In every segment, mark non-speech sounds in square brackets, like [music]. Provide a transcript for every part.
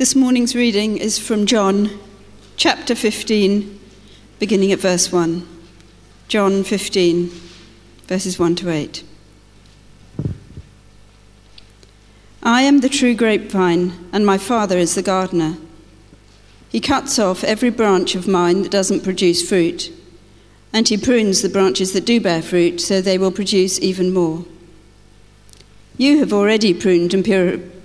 This morning's reading is from John chapter 15, beginning at verse 1. John 15, verses 1 to 8. I am the true grapevine, and my Father is the gardener. He cuts off every branch of mine that doesn't produce fruit, and he prunes the branches that do bear fruit so they will produce even more. You have already pruned and pure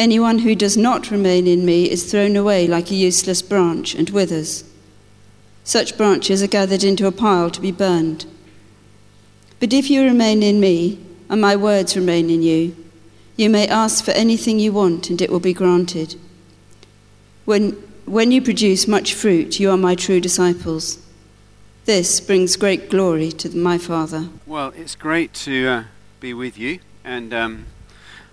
Anyone who does not remain in me is thrown away like a useless branch and withers. Such branches are gathered into a pile to be burned. But if you remain in me, and my words remain in you, you may ask for anything you want, and it will be granted. When, when you produce much fruit, you are my true disciples. This brings great glory to my Father. Well, it's great to uh, be with you, and um,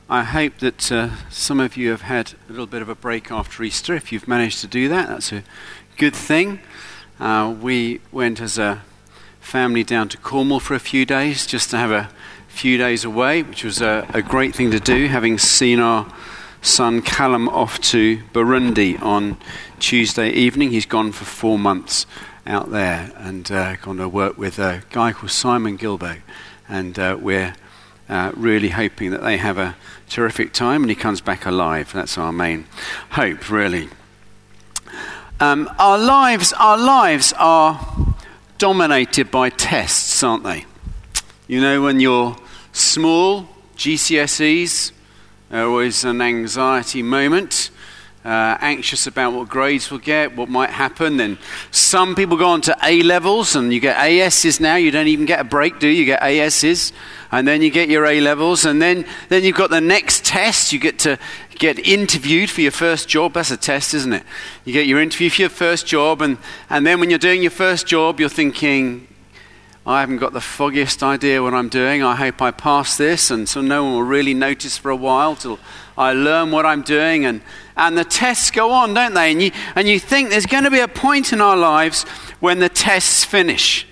I hope that uh, some of you have had a little bit of a break after Easter. If you've managed to do that, that's a good thing. Uh, we went as a family down to Cornwall for a few days just to have a few days away, which was a, a great thing to do, having seen our son Callum off to Burundi on Tuesday evening. He's gone for four months out there and uh, gone to work with a guy called Simon Guillebaud. And uh, we're uh, really hoping that they have a terrific time and he comes back alive. That's our main hope, really. Um, our lives, our lives are dominated by tests, aren't they? You know, when you're small, GCSEs are always an anxiety moment uh, anxious about what grades we'll get, what might happen. Then some people go on to A levels and you get ASs now. You don't even get a break, do you? You get ASs. And then you get your A levels. And then, then you've got the next test. You get to get interviewed for your first job. That's a test, isn't it? You get your interview for your first job. And, and then when you're doing your first job, you're thinking, I haven't got the foggiest idea what I'm doing. I hope I pass this, and so no one will really notice for a while till I learn what I'm doing. And, and the tests go on, don't they? And you, and you think there's going to be a point in our lives when the tests finish.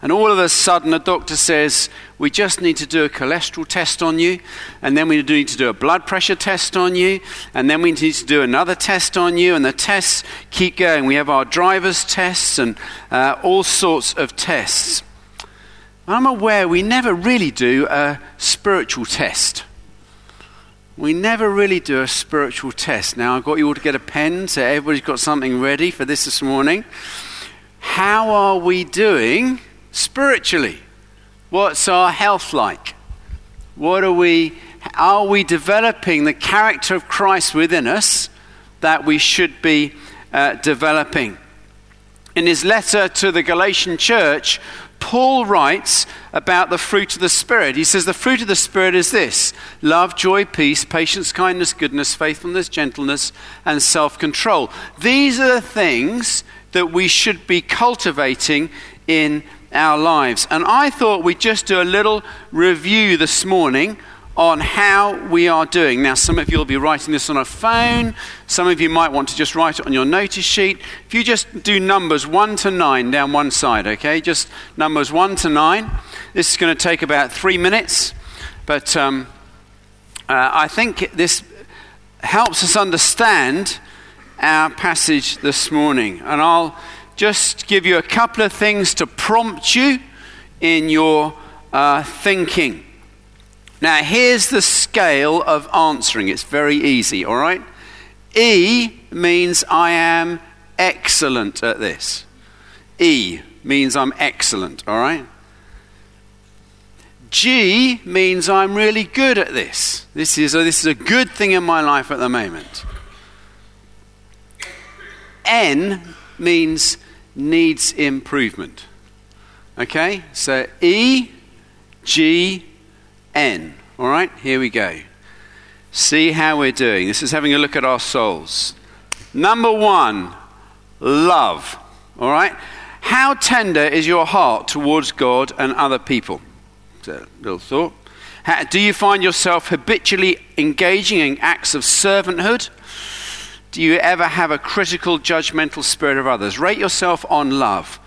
And all of a sudden, a doctor says, We just need to do a cholesterol test on you. And then we need to do a blood pressure test on you. And then we need to do another test on you. And the tests keep going. We have our driver's tests and uh, all sorts of tests. I'm aware we never really do a spiritual test. We never really do a spiritual test. Now, I've got you all to get a pen, so everybody's got something ready for this this morning. How are we doing spiritually? What's our health like? What are we, are we developing the character of Christ within us that we should be uh, developing? In his letter to the Galatian church, Paul writes about the fruit of the Spirit. He says, The fruit of the Spirit is this love, joy, peace, patience, kindness, goodness, faithfulness, gentleness, and self control. These are the things that we should be cultivating in our lives. And I thought we'd just do a little review this morning on how we are doing. Now, some of you will be writing this on a phone. Some of you might want to just write it on your notice sheet. If you just do numbers 1 to 9 down one side, okay? Just numbers 1 to 9. This is going to take about three minutes, but um, uh, I think this helps us understand our passage this morning. And I'll just give you a couple of things to prompt you in your uh, thinking. Now, here's the scale of answering. It's very easy, all right? E means I am excellent at this. E means I'm excellent, all right? G means I'm really good at this. This is a, this is a good thing in my life at the moment. N means needs improvement. Okay? So E, G, N. All right, here we go. See how we're doing. This is having a look at our souls. Number one, love. All right? How tender is your heart towards God and other people? It's a little thought. How, do you find yourself habitually engaging in acts of servanthood? Do you ever have a critical, judgmental spirit of others? Rate yourself on love.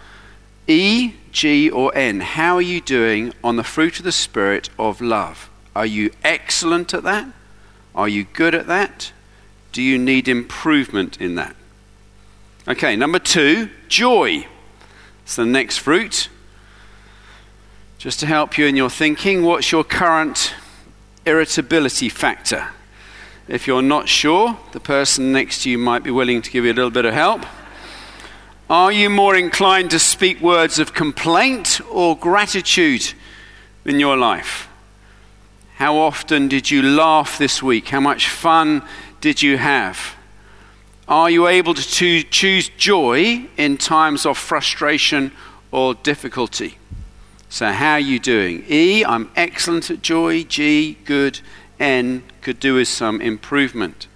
E, G, or N. How are you doing on the fruit of the Spirit of love? Are you excellent at that? Are you good at that? Do you need improvement in that? Okay, number two, joy. It's the next fruit. Just to help you in your thinking, what's your current irritability factor? If you're not sure, the person next to you might be willing to give you a little bit of help. Are you more inclined to speak words of complaint or gratitude in your life? How often did you laugh this week? How much fun did you have? Are you able to choose joy in times of frustration or difficulty? So, how are you doing? E, I'm excellent at joy. G, good. N could do with some improvement.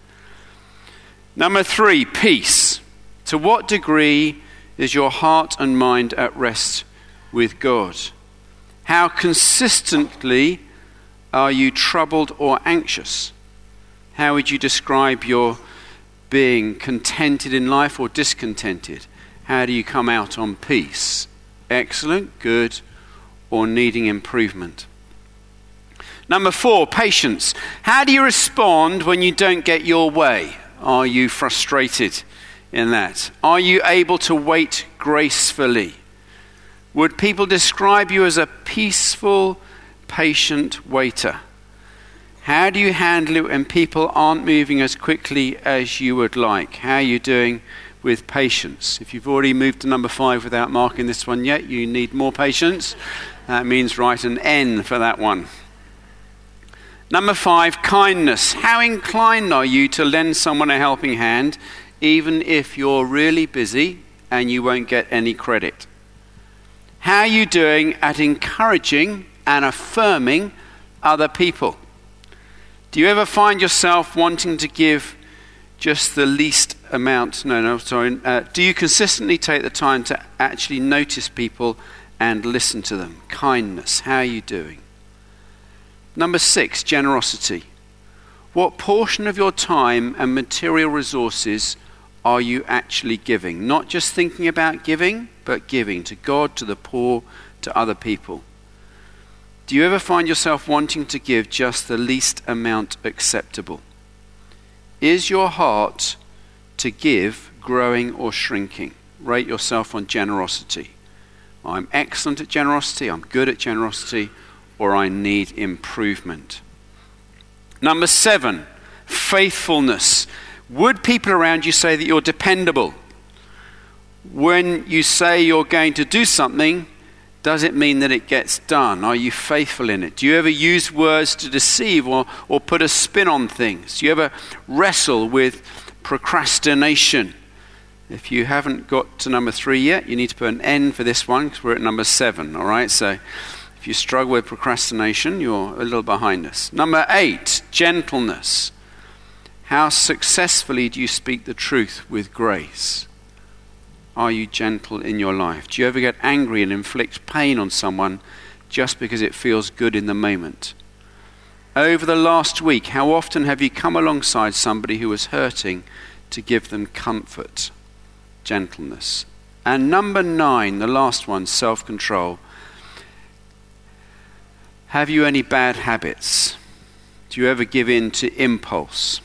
Number three, peace. To what degree is your heart and mind at rest with God? How consistently are you troubled or anxious? How would you describe your being contented in life or discontented? How do you come out on peace? Excellent, good, or needing improvement? Number four, patience. How do you respond when you don't get your way? Are you frustrated in that? Are you able to wait gracefully? Would people describe you as a peaceful, patient waiter? How do you handle it when people aren't moving as quickly as you would like? How are you doing with patience? If you've already moved to number five without marking this one yet, you need more patience. That means write an N for that one. Number five, kindness. How inclined are you to lend someone a helping hand, even if you're really busy and you won't get any credit? How are you doing at encouraging and affirming other people? Do you ever find yourself wanting to give just the least amount? No, no, sorry. Uh, do you consistently take the time to actually notice people and listen to them? Kindness. How are you doing? Number six, generosity. What portion of your time and material resources are you actually giving? Not just thinking about giving, but giving to God, to the poor, to other people. Do you ever find yourself wanting to give just the least amount acceptable? Is your heart to give growing or shrinking? Rate yourself on generosity. I'm excellent at generosity, I'm good at generosity, or I need improvement. Number seven, faithfulness. Would people around you say that you're dependable? When you say you're going to do something, does it mean that it gets done? Are you faithful in it? Do you ever use words to deceive or, or put a spin on things? Do you ever wrestle with procrastination? If you haven't got to number three yet, you need to put an N for this one because we're at number seven, all right? So if you struggle with procrastination, you're a little behind us. Number eight, gentleness. How successfully do you speak the truth with grace? Are you gentle in your life? Do you ever get angry and inflict pain on someone just because it feels good in the moment? Over the last week, how often have you come alongside somebody who was hurting to give them comfort? Gentleness. And number nine, the last one, self control. Have you any bad habits? Do you ever give in to impulse?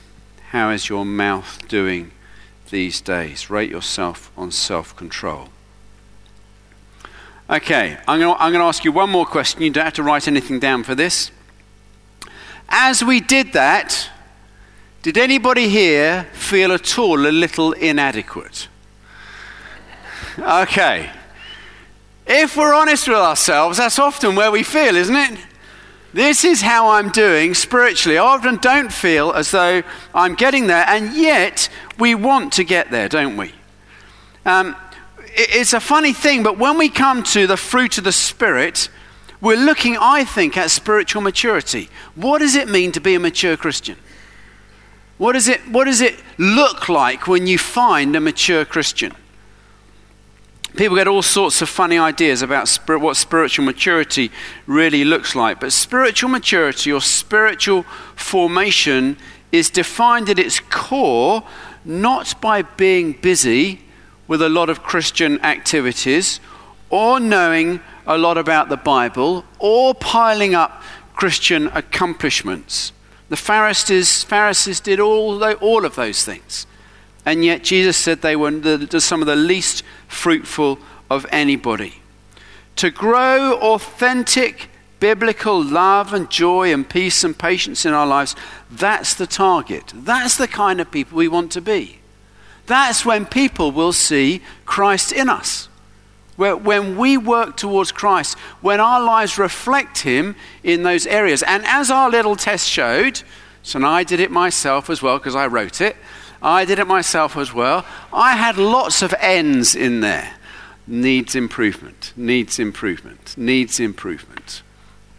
How is your mouth doing these days? Rate yourself on self control. Okay, I'm going, to, I'm going to ask you one more question. You don't have to write anything down for this. As we did that, did anybody here feel at all a little inadequate? Okay. If we're honest with ourselves, that's often where we feel, isn't it? This is how I'm doing spiritually. I often don't feel as though I'm getting there, and yet we want to get there, don't we? Um, it's a funny thing, but when we come to the fruit of the Spirit, we're looking, I think, at spiritual maturity. What does it mean to be a mature Christian? What does it, what does it look like when you find a mature Christian? People get all sorts of funny ideas about spirit, what spiritual maturity really looks like. But spiritual maturity or spiritual formation is defined at its core not by being busy with a lot of Christian activities or knowing a lot about the Bible or piling up Christian accomplishments. The Pharisees, Pharisees did all, all of those things. And yet Jesus said they were the, some of the least fruitful of anybody. To grow authentic biblical love and joy and peace and patience in our lives, that's the target. That's the kind of people we want to be. That's when people will see Christ in us. When we work towards Christ, when our lives reflect Him in those areas. And as our little test showed, so I did it myself as well because I wrote it. I did it myself as well. I had lots of N's in there. Needs improvement, needs improvement, needs improvement.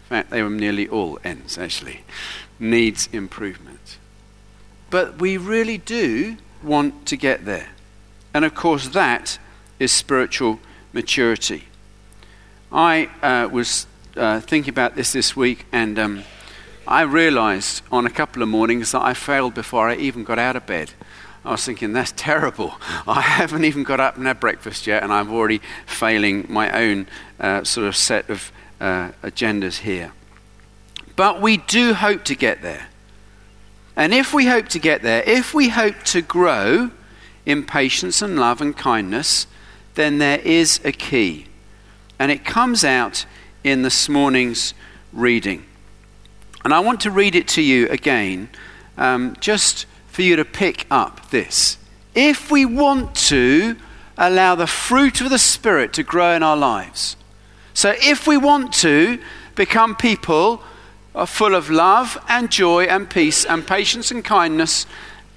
In fact, they were nearly all N's actually. Needs improvement. But we really do want to get there. And of course, that is spiritual maturity. I uh, was uh, thinking about this this week, and um, I realized on a couple of mornings that I failed before I even got out of bed. I was thinking, that's terrible. [laughs] I haven't even got up and had breakfast yet, and I'm already failing my own uh, sort of set of uh, agendas here. But we do hope to get there. And if we hope to get there, if we hope to grow in patience and love and kindness, then there is a key. And it comes out in this morning's reading. And I want to read it to you again, um, just for you to pick up this. If we want to allow the fruit of the Spirit to grow in our lives, so if we want to become people full of love and joy and peace and patience and kindness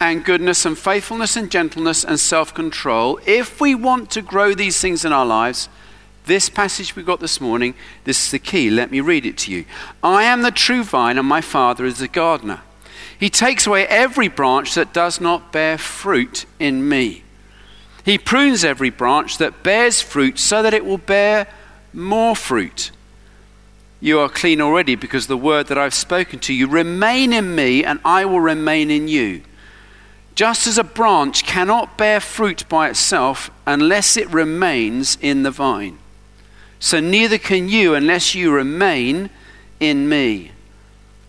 and goodness and faithfulness and gentleness and self control, if we want to grow these things in our lives, this passage we got this morning, this is the key. Let me read it to you. I am the true vine, and my Father is the gardener. He takes away every branch that does not bear fruit in me. He prunes every branch that bears fruit so that it will bear more fruit. You are clean already because the word that I've spoken to you remain in me, and I will remain in you. Just as a branch cannot bear fruit by itself unless it remains in the vine, so neither can you unless you remain in me.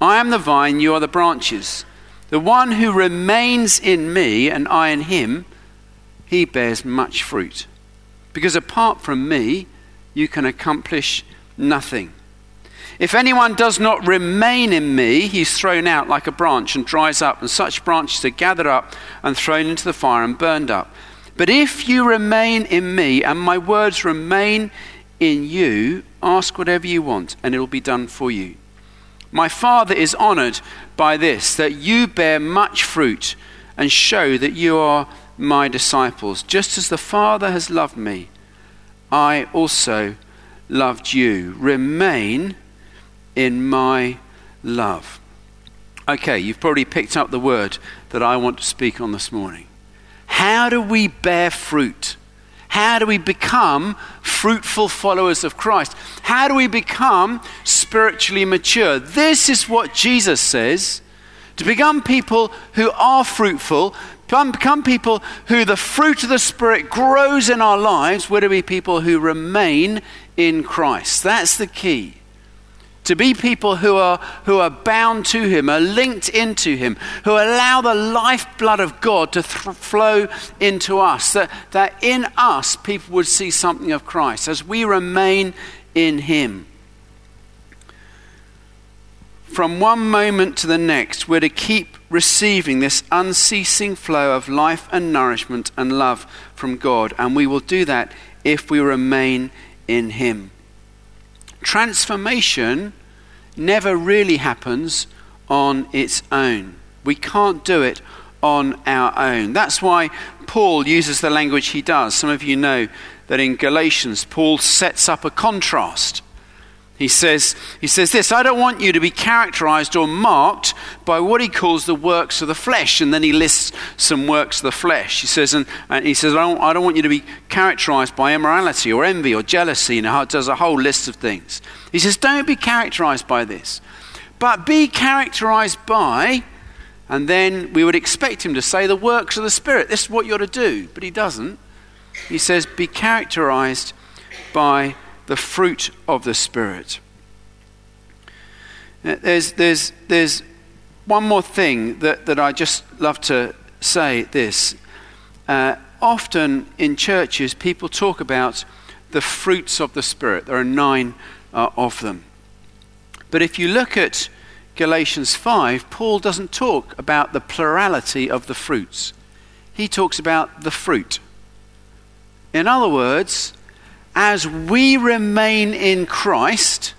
I am the vine, you are the branches. The one who remains in me and I in him, he bears much fruit. Because apart from me, you can accomplish nothing. If anyone does not remain in me, he's thrown out like a branch and dries up, and such branches are gathered up and thrown into the fire and burned up. But if you remain in me and my words remain in you, ask whatever you want, and it will be done for you. My Father is honored by this, that you bear much fruit and show that you are my disciples. Just as the Father has loved me, I also loved you. Remain in my love. Okay, you've probably picked up the word that I want to speak on this morning. How do we bear fruit? How do we become fruitful followers of Christ? How do we become spiritually mature? This is what Jesus says. To become people who are fruitful, become people who the fruit of the Spirit grows in our lives, we're to be people who remain in Christ. That's the key to be people who are, who are bound to Him, are linked into Him, who allow the lifeblood of God to th- flow into us, that, that in us people would see something of Christ as we remain in Him. From one moment to the next, we're to keep receiving this unceasing flow of life and nourishment and love from God, and we will do that if we remain in Him transformation never really happens on its own. We can't do it on our own. That's why Paul uses the language he does. Some of you know that in Galatians, Paul sets up a contrast. He says, he says this I don't want you to be characterized or marked by what he calls the works of the flesh. And then he lists some works of the flesh. He says, and, and he says, I don't, I don't want you to be characterized by immorality or envy or jealousy. And he does a whole list of things. He says, Don't be characterized by this, but be characterized by, and then we would expect him to say, the works of the Spirit. This is what you're to do. But he doesn't. He says, Be characterized by the fruit of the Spirit. There's, there's, there's one more thing that, that I just love to say this. Uh, often in churches, people talk about the fruits of the Spirit. There are nine uh, of them. But if you look at Galatians 5, Paul doesn't talk about the plurality of the fruits, he talks about the fruit. In other words, as we remain in Christ,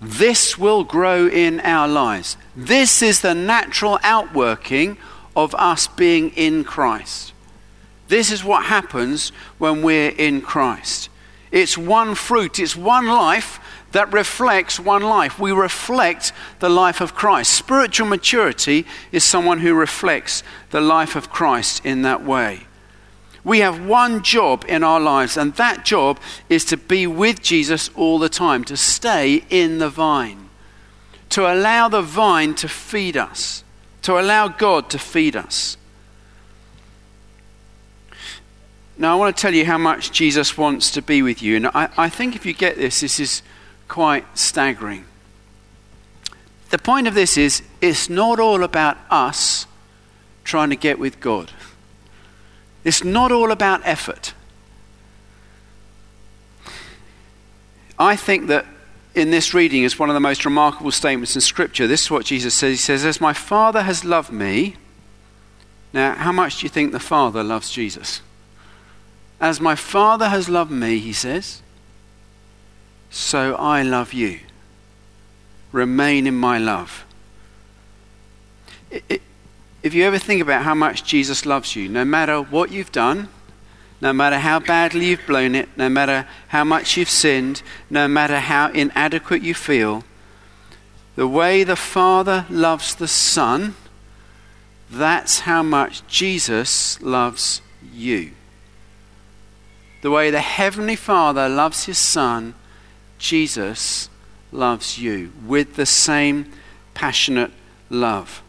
this will grow in our lives. This is the natural outworking of us being in Christ. This is what happens when we're in Christ. It's one fruit, it's one life that reflects one life. We reflect the life of Christ. Spiritual maturity is someone who reflects the life of Christ in that way. We have one job in our lives, and that job is to be with Jesus all the time, to stay in the vine, to allow the vine to feed us, to allow God to feed us. Now, I want to tell you how much Jesus wants to be with you. And I, I think if you get this, this is quite staggering. The point of this is it's not all about us trying to get with God. It's not all about effort. I think that in this reading is one of the most remarkable statements in Scripture. This is what Jesus says. He says, As my Father has loved me. Now, how much do you think the Father loves Jesus? As my Father has loved me, he says, so I love you. Remain in my love. It, it, if you ever think about how much Jesus loves you, no matter what you've done, no matter how badly you've blown it, no matter how much you've sinned, no matter how inadequate you feel, the way the Father loves the Son, that's how much Jesus loves you. The way the Heavenly Father loves His Son, Jesus loves you with the same passionate love.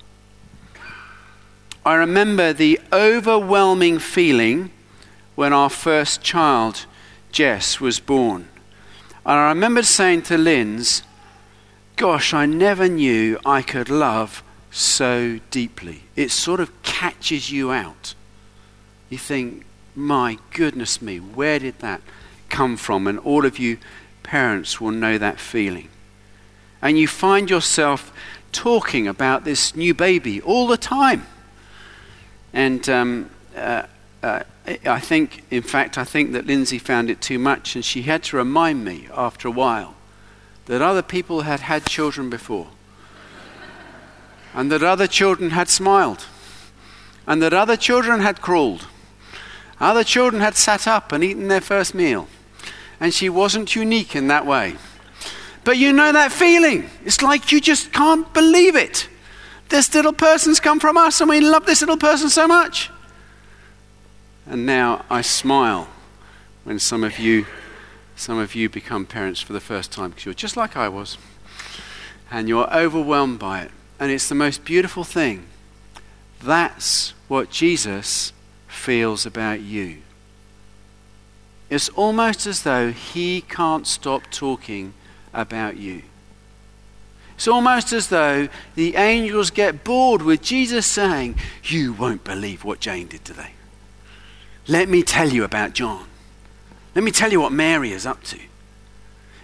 I remember the overwhelming feeling when our first child, Jess, was born. And I remember saying to Linz, Gosh, I never knew I could love so deeply. It sort of catches you out. You think, My goodness me, where did that come from? And all of you parents will know that feeling. And you find yourself talking about this new baby all the time. And um, uh, uh, I think, in fact, I think that Lindsay found it too much, and she had to remind me after a while that other people had had children before, and that other children had smiled, and that other children had crawled, other children had sat up and eaten their first meal, and she wasn't unique in that way. But you know that feeling. It's like you just can't believe it. This little person's come from us and we love this little person so much. And now I smile when some of you some of you become parents for the first time because you're just like I was. And you're overwhelmed by it. And it's the most beautiful thing. That's what Jesus feels about you. It's almost as though he can't stop talking about you. It's almost as though the angels get bored with Jesus saying, You won't believe what Jane did today. Let me tell you about John. Let me tell you what Mary is up to.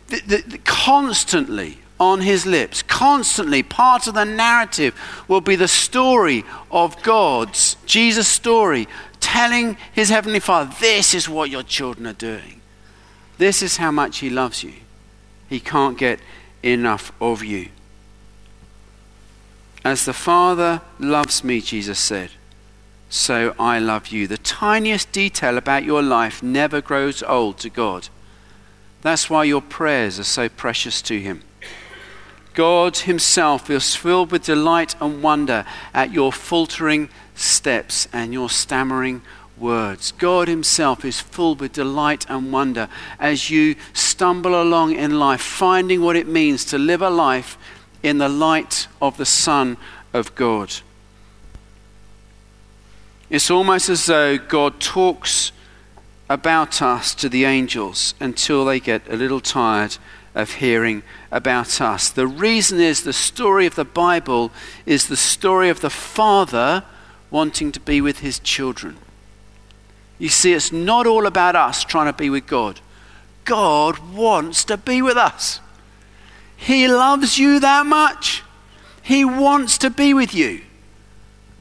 The, the, the, constantly on his lips, constantly part of the narrative will be the story of God's, Jesus' story, telling his heavenly Father, This is what your children are doing. This is how much he loves you. He can't get enough of you. As the Father loves me, Jesus said, so I love you. The tiniest detail about your life never grows old to God. That's why your prayers are so precious to Him. God Himself is filled with delight and wonder at your faltering steps and your stammering words. God Himself is filled with delight and wonder as you stumble along in life, finding what it means to live a life in the light of the Son of God. It's almost as though God talks about us to the angels until they get a little tired of hearing about us. The reason is the story of the Bible is the story of the Father wanting to be with his children. You see, it's not all about us trying to be with God. God wants to be with us. He loves you that much. He wants to be with you.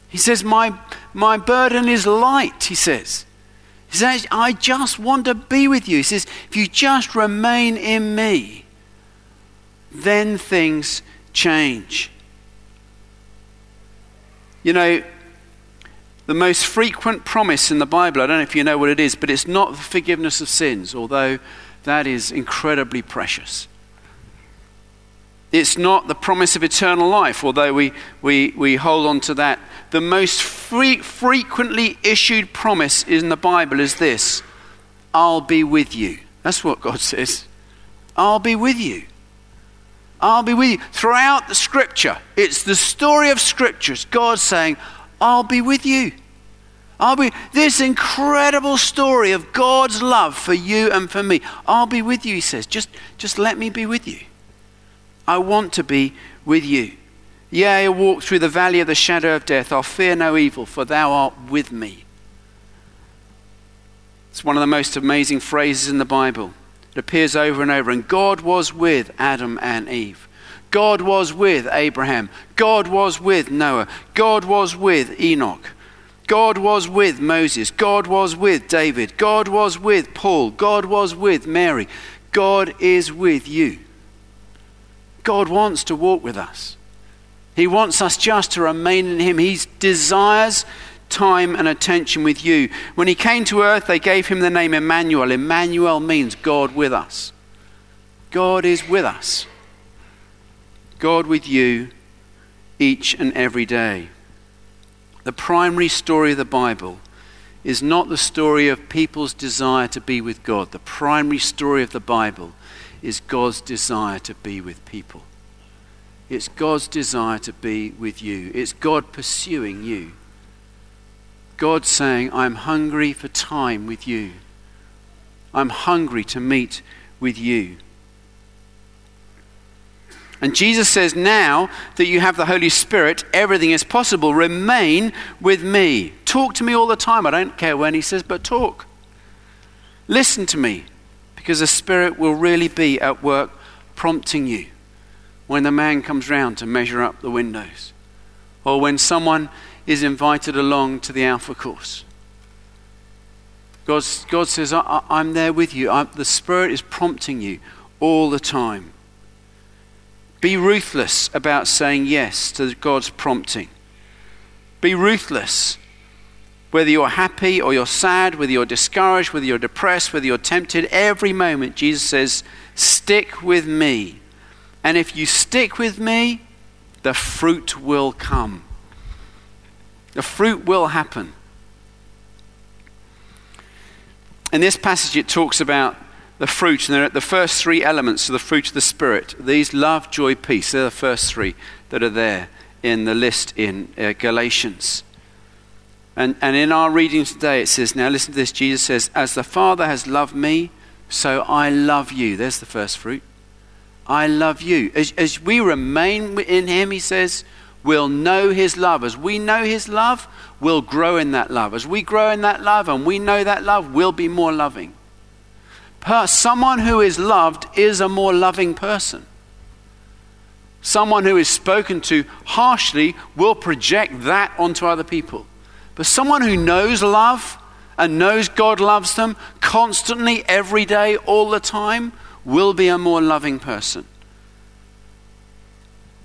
He says, My, my burden is light, he says. He says, I just want to be with you. He says, If you just remain in me, then things change. You know, the most frequent promise in the Bible, I don't know if you know what it is, but it's not the forgiveness of sins, although that is incredibly precious. It's not the promise of eternal life, although we, we, we hold on to that. The most free, frequently issued promise in the Bible is this I'll be with you. That's what God says. I'll be with you. I'll be with you. Throughout the scripture, it's the story of scriptures. God saying, I'll be with you. I'll be this incredible story of God's love for you and for me. I'll be with you, he says. Just, just let me be with you. I want to be with you. Yea, I walk through the valley of the shadow of death. I'll fear no evil, for thou art with me. It's one of the most amazing phrases in the Bible. It appears over and over. And God was with Adam and Eve. God was with Abraham. God was with Noah. God was with Enoch. God was with Moses. God was with David. God was with Paul. God was with Mary. God is with you. God wants to walk with us. He wants us just to remain in Him. He desires time and attention with you. When He came to earth, they gave Him the name Emmanuel. Emmanuel means God with us. God is with us. God with you each and every day. The primary story of the Bible is not the story of people's desire to be with God. The primary story of the Bible is God's desire to be with people. It's God's desire to be with you. It's God pursuing you. God saying, I'm hungry for time with you. I'm hungry to meet with you. And Jesus says, Now that you have the Holy Spirit, everything is possible. Remain with me. Talk to me all the time. I don't care when he says, but talk. Listen to me, because the Spirit will really be at work prompting you when the man comes round to measure up the windows, or when someone is invited along to the Alpha course. God, God says, I, am there with you. I, the Spirit is prompting you all the time. Be ruthless about saying yes to God's prompting. Be ruthless. Whether you're happy or you're sad, whether you're discouraged, whether you're depressed, whether you're tempted, every moment Jesus says, Stick with me. And if you stick with me, the fruit will come. The fruit will happen. In this passage, it talks about the fruit, and they're the first three elements of the fruit of the Spirit. These love, joy, peace. They're the first three that are there in the list in uh, Galatians. And, and in our reading today, it says, now listen to this Jesus says, As the Father has loved me, so I love you. There's the first fruit. I love you. As, as we remain in Him, He says, we'll know His love. As we know His love, we'll grow in that love. As we grow in that love and we know that love, we'll be more loving someone who is loved is a more loving person. Someone who is spoken to harshly will project that onto other people. But someone who knows love and knows God loves them constantly, every day, all the time, will be a more loving person.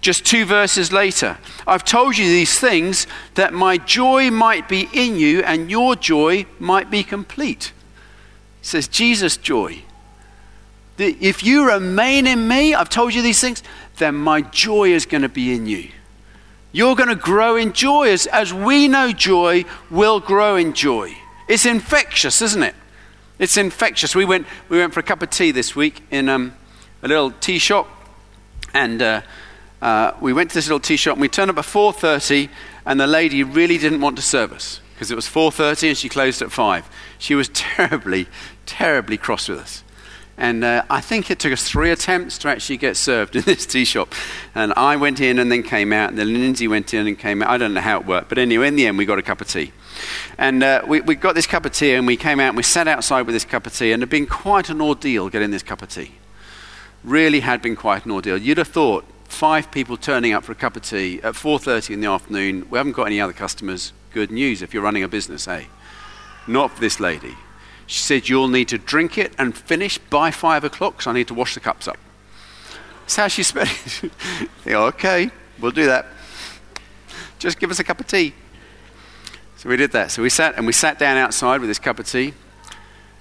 Just two verses later, I've told you these things that my joy might be in you and your joy might be complete. He says, Jesus' joy. If you remain in me, I've told you these things, then my joy is going to be in you. You're going to grow in joy as, as we know joy will grow in joy. It's infectious, isn't it? It's infectious. We went, we went for a cup of tea this week in um, a little tea shop, and uh, uh, we went to this little tea shop, and we turned up at 4.30, and the lady really didn't want to serve us because it was 4.30 and she closed at 5. She was [laughs] terribly, terribly cross with us. And uh, I think it took us three attempts to actually get served [laughs] in this tea shop. And I went in and then came out, and then Lindsay went in and came out. I don't know how it worked, but anyway, in the end, we got a cup of tea. And uh, we, we got this cup of tea, and we came out and we sat outside with this cup of tea, and it had been quite an ordeal getting this cup of tea. Really had been quite an ordeal. You'd have thought five people turning up for a cup of tea at 4.30 in the afternoon. We haven't got any other customers. Good news if you're running a business, eh? Not for this lady. She said, You'll need to drink it and finish by five o'clock because I need to wash the cups up. That's how she spent it. [laughs] yeah, okay, we'll do that. Just give us a cup of tea. So we did that. So we sat and we sat down outside with this cup of tea.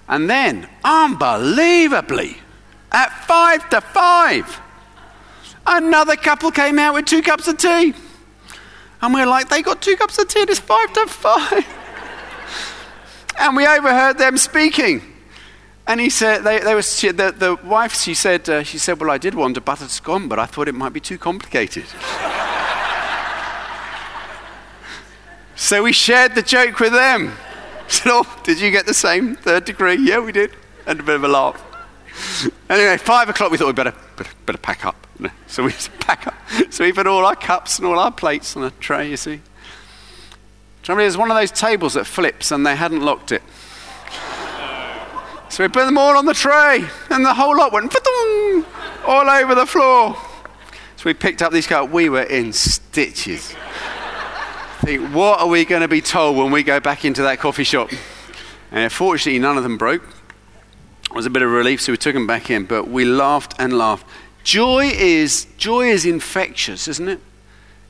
And then, unbelievably, at five to five, another couple came out with two cups of tea. And we are like, they got two cups of tea, it's five to five [laughs] and we overheard them speaking. And he said, they, they was, she, the, the wife, she said, uh, she said, well, I did want a buttered scone, but I thought it might be too complicated. [laughs] so we shared the joke with them. [laughs] Said, oh, did you get the same third degree? Yeah, we did. And a bit of a laugh. [laughs] Anyway, five o'clock, we thought we'd better, better, better pack up. So we pack up. So we put all our cups and all our plates on a tray, you see. Remember, there's one of those tables that flips and they hadn't locked it. So we put them all on the tray, and the whole lot went all over the floor. So we picked up these cups. We were in stitches. Think, what are we going to be told when we go back into that coffee shop? And fortunately, none of them broke. It was a bit of relief, so we took them back in. But we laughed and laughed. Joy is joy is infectious, isn't it?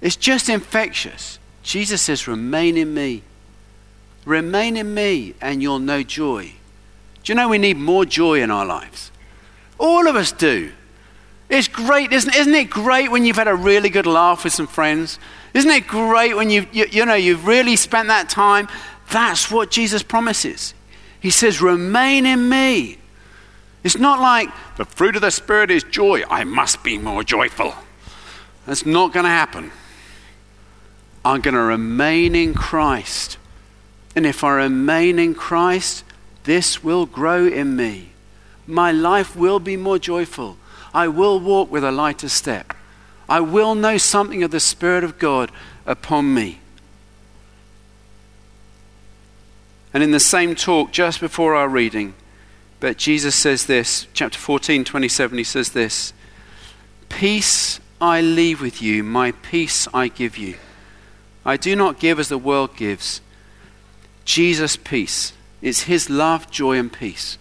It's just infectious. Jesus says, Remain in me. Remain in me, and you'll know joy. Do you know we need more joy in our lives? All of us do. It's great, isn't, isn't it great when you've had a really good laugh with some friends? Isn't it great when you've, you, you know, you've really spent that time? That's what Jesus promises. He says, Remain in me. It's not like the fruit of the Spirit is joy. I must be more joyful. That's not going to happen. I'm going to remain in Christ. And if I remain in Christ, this will grow in me. My life will be more joyful. I will walk with a lighter step. I will know something of the Spirit of God upon me. And in the same talk, just before our reading, but Jesus says this, chapter 14, 27, he says this Peace I leave with you, my peace I give you. I do not give as the world gives. Jesus' peace. It's his love, joy, and peace.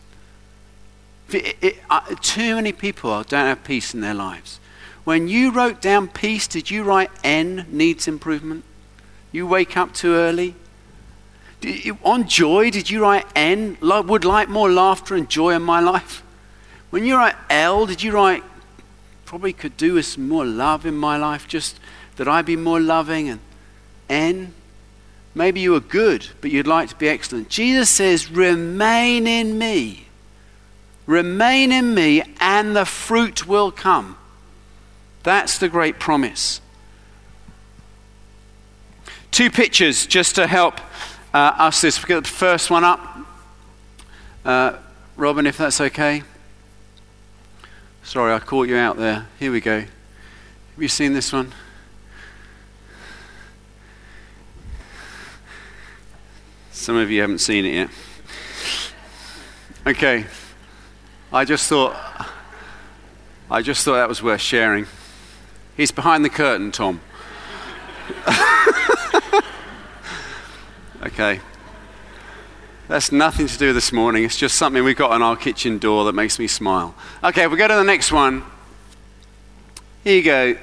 It, it, uh, too many people don't have peace in their lives. When you wrote down peace, did you write N needs improvement? You wake up too early? You, on joy, did you write N would like more laughter and joy in my life? When you write L, did you write probably could do with some more love in my life, just that I be more loving and N. Maybe you are good, but you'd like to be excellent. Jesus says, Remain in me. Remain in me, and the fruit will come. That's the great promise. Two pictures just to help uh, us this. We get the first one up. Uh, Robin, if that's okay. Sorry, I caught you out there. Here we go. Have you seen this one? Some of you haven't seen it yet. Okay. I just thought I just thought that was worth sharing. He's behind the curtain, Tom. [laughs] okay. That's nothing to do this morning. It's just something we've got on our kitchen door that makes me smile. Okay, we go to the next one. Here you go.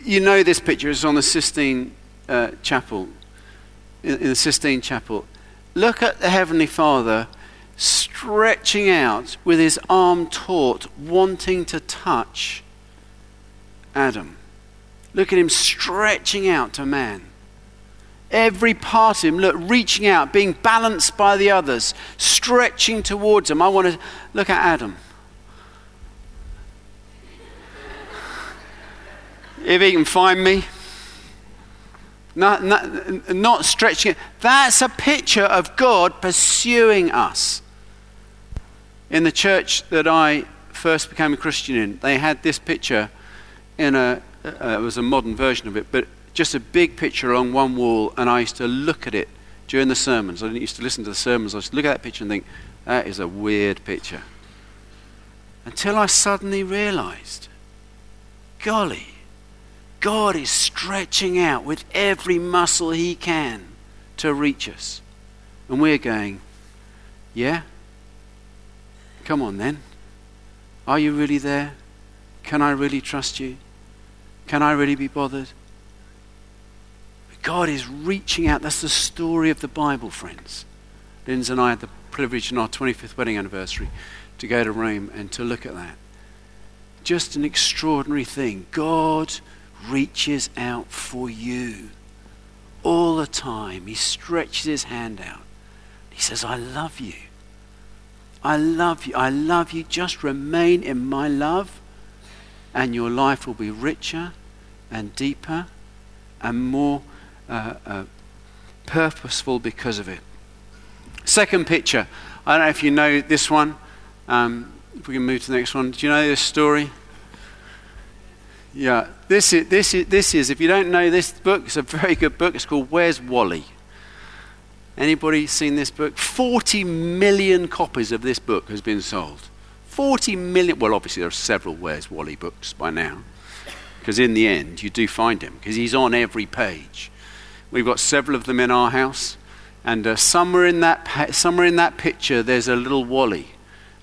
You know this picture. It's on the Sistine uh, Chapel in, the Sistine Chapel, look at the Heavenly Father stretching out with his arm taut, wanting to touch Adam. Look at him stretching out to man. Every part of him, look, reaching out, being balanced by the others, stretching towards him. I want to look at Adam. If he can find me, not, not, not stretching it. That's a picture of God pursuing us. In the church that I first became a Christian in, they had this picture in a, uh, it was a modern version of it, but just a big picture on one wall, and I used to look at it during the sermons. I didn't used to listen to the sermons. I used to look at that picture and think, that is a weird picture. Until I suddenly realized, golly, God is stretching out with every muscle he can to reach us. And we're going, yeah? Come on then. Are you really there? Can I really trust you? Can I really be bothered? God is reaching out. That's the story of the Bible, friends. Linz and I had the privilege in our 25th wedding anniversary to go to Rome and to look at that. Just an extraordinary thing. God reaches out for you all the time. He stretches his hand out. He says, I love you. I love you. I love you. Just remain in my love, and your life will be richer and deeper and more uh, uh, purposeful because of it. Second picture. I don't know if you know this one. Um, if we can move to the next one. Do you know this story? Yeah, this is, this, is, this is, if you don't know this book, it's a very good book. It's called Where's Wally? Anybody seen this book? 40 million copies of this book has been sold. 40 million. Well, obviously, there are several Where's Wally books by now. Because in the end, you do find him, because he's on every page. We've got several of them in our house. And uh, somewhere, in that, somewhere in that picture, there's a little Wally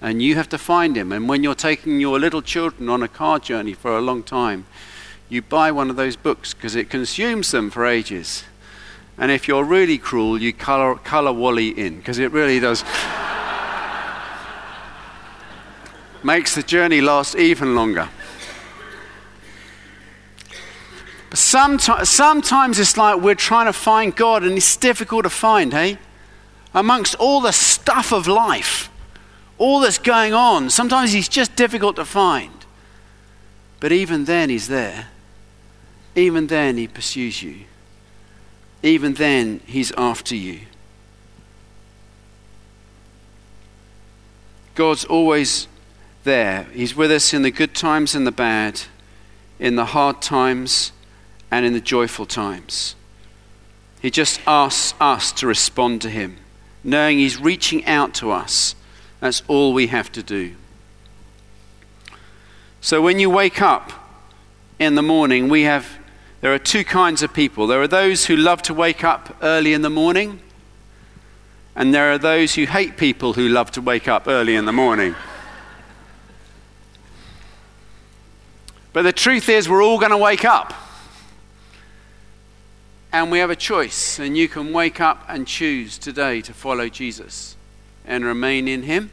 and you have to find him. And when you're taking your little children on a car journey for a long time, you buy one of those books because it consumes them for ages. And if you're really cruel, you color, color Wally in because it really does. [laughs] makes the journey last even longer. But sometimes, sometimes it's like we're trying to find God and it's difficult to find, hey? Amongst all the stuff of life all that's going on. Sometimes he's just difficult to find. But even then, he's there. Even then, he pursues you. Even then, he's after you. God's always there. He's with us in the good times and the bad, in the hard times and in the joyful times. He just asks us to respond to him, knowing he's reaching out to us that's all we have to do. So when you wake up in the morning, we have there are two kinds of people. There are those who love to wake up early in the morning, and there are those who hate people who love to wake up early in the morning. But the truth is, we're all going to wake up. And we have a choice, and you can wake up and choose today to follow Jesus and remain in Him,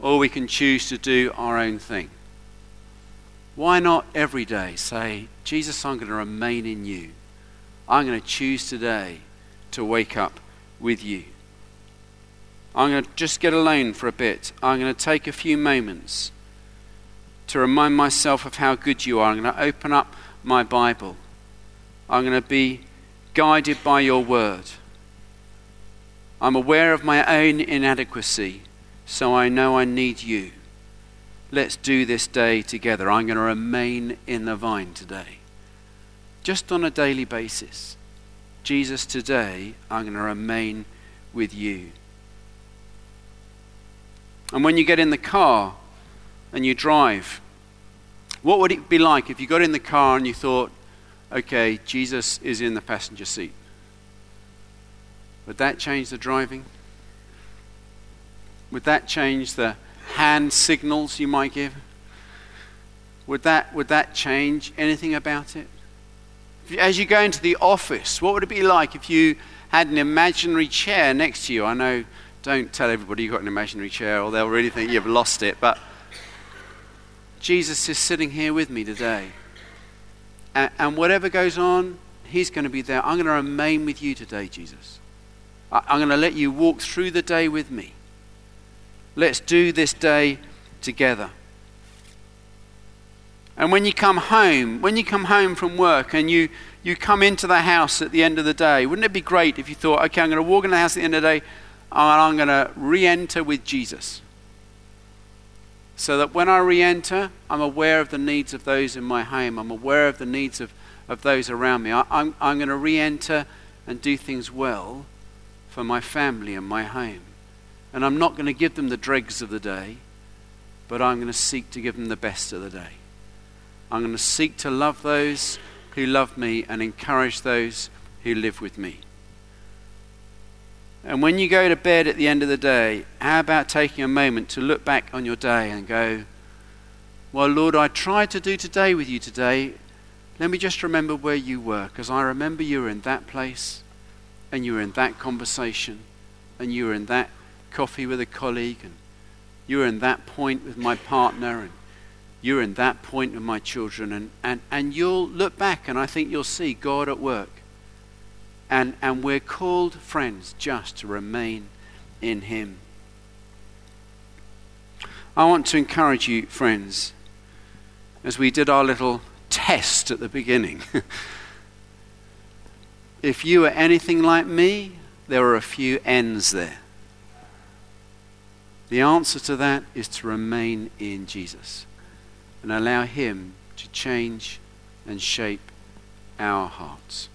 or we can choose to do our own thing. Why not every day say, Jesus, I'm going to remain in you. I'm going to choose today to wake up with you. I'm going to just get alone for a bit. I'm going to take a few moments to remind myself of how good you are. I'm going to open up my Bible. I'm going to be guided by your word. I'm aware of my own inadequacy, so I know I need you. Let's do this day together. I'm going to remain in the vine today. Just on a daily basis. Jesus, today I'm going to remain with you. And when you get in the car and you drive, what would it be like if you got in the car and you thought, okay, Jesus is in the passenger seat? Would that change the driving? Would that change the hand signals you might give? Would that, would that change anything about it? As you go into the office, what would it be like if you had an imaginary chair next to you? I know Don't tell everybody you've got an imaginary chair or they'll really think you've lost it. But Jesus is sitting here with me today. And, and whatever goes on, He's going to be there. I'm going to remain with you today, Jesus. I'm going to let you walk through the day with me. Let's do this day together. And when you come home, when you come home from work and you, you come into the house at the end of the day, wouldn't it be great if you thought, okay, I'm going to walk in the house at the end of the day and I'm going to re enter with Jesus? So that when I re enter, I'm aware of the needs of those in my home, I'm aware of the needs of, of those around me. I, I'm, I'm going to re enter and do things well for my family and my home. And I'm not going to give them the dregs of the day, but I'm going to seek to give them the best of the day. I'm going to seek to love those who love me and encourage those who live with me. And when you go to bed at the end of the day, how about taking a moment to look back on your day and go, Well, Lord, I tried to do today with you today. Let me just remember where you were, because I remember you were in that place, and you were in that conversation, and you were in that coffee with a colleague, and you were in that point with my partner, and you're in that point with my children, and, and, and you'll look back and I think you'll see God at work. And, and we're called, friends, just to remain in Him. I want to encourage you, friends, as we did our little test at the beginning. [laughs] if you are anything like me, there are a few ends there. The answer to that is to remain in Jesus and allow Him to change and shape our hearts.